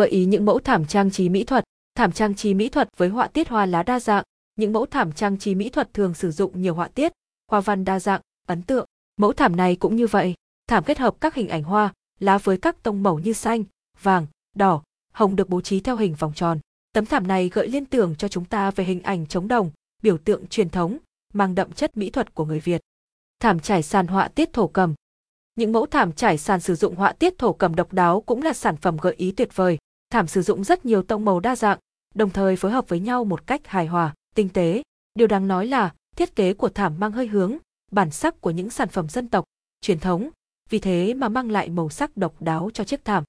gợi ý những mẫu thảm trang trí mỹ thuật, thảm trang trí mỹ thuật với họa tiết hoa lá đa dạng, những mẫu thảm trang trí mỹ thuật thường sử dụng nhiều họa tiết, hoa văn đa dạng, ấn tượng. Mẫu thảm này cũng như vậy, thảm kết hợp các hình ảnh hoa, lá với các tông màu như xanh, vàng, đỏ, hồng được bố trí theo hình vòng tròn. Tấm thảm này gợi liên tưởng cho chúng ta về hình ảnh trống đồng, biểu tượng truyền thống, mang đậm chất mỹ thuật của người Việt. Thảm trải sàn họa tiết thổ cầm. Những mẫu thảm trải sàn sử dụng họa tiết thổ cầm độc đáo cũng là sản phẩm gợi ý tuyệt vời. Thảm sử dụng rất nhiều tông màu đa dạng, đồng thời phối hợp với nhau một cách hài hòa, tinh tế. Điều đáng nói là thiết kế của thảm mang hơi hướng, bản sắc của những sản phẩm dân tộc, truyền thống, vì thế mà mang lại màu sắc độc đáo cho chiếc thảm.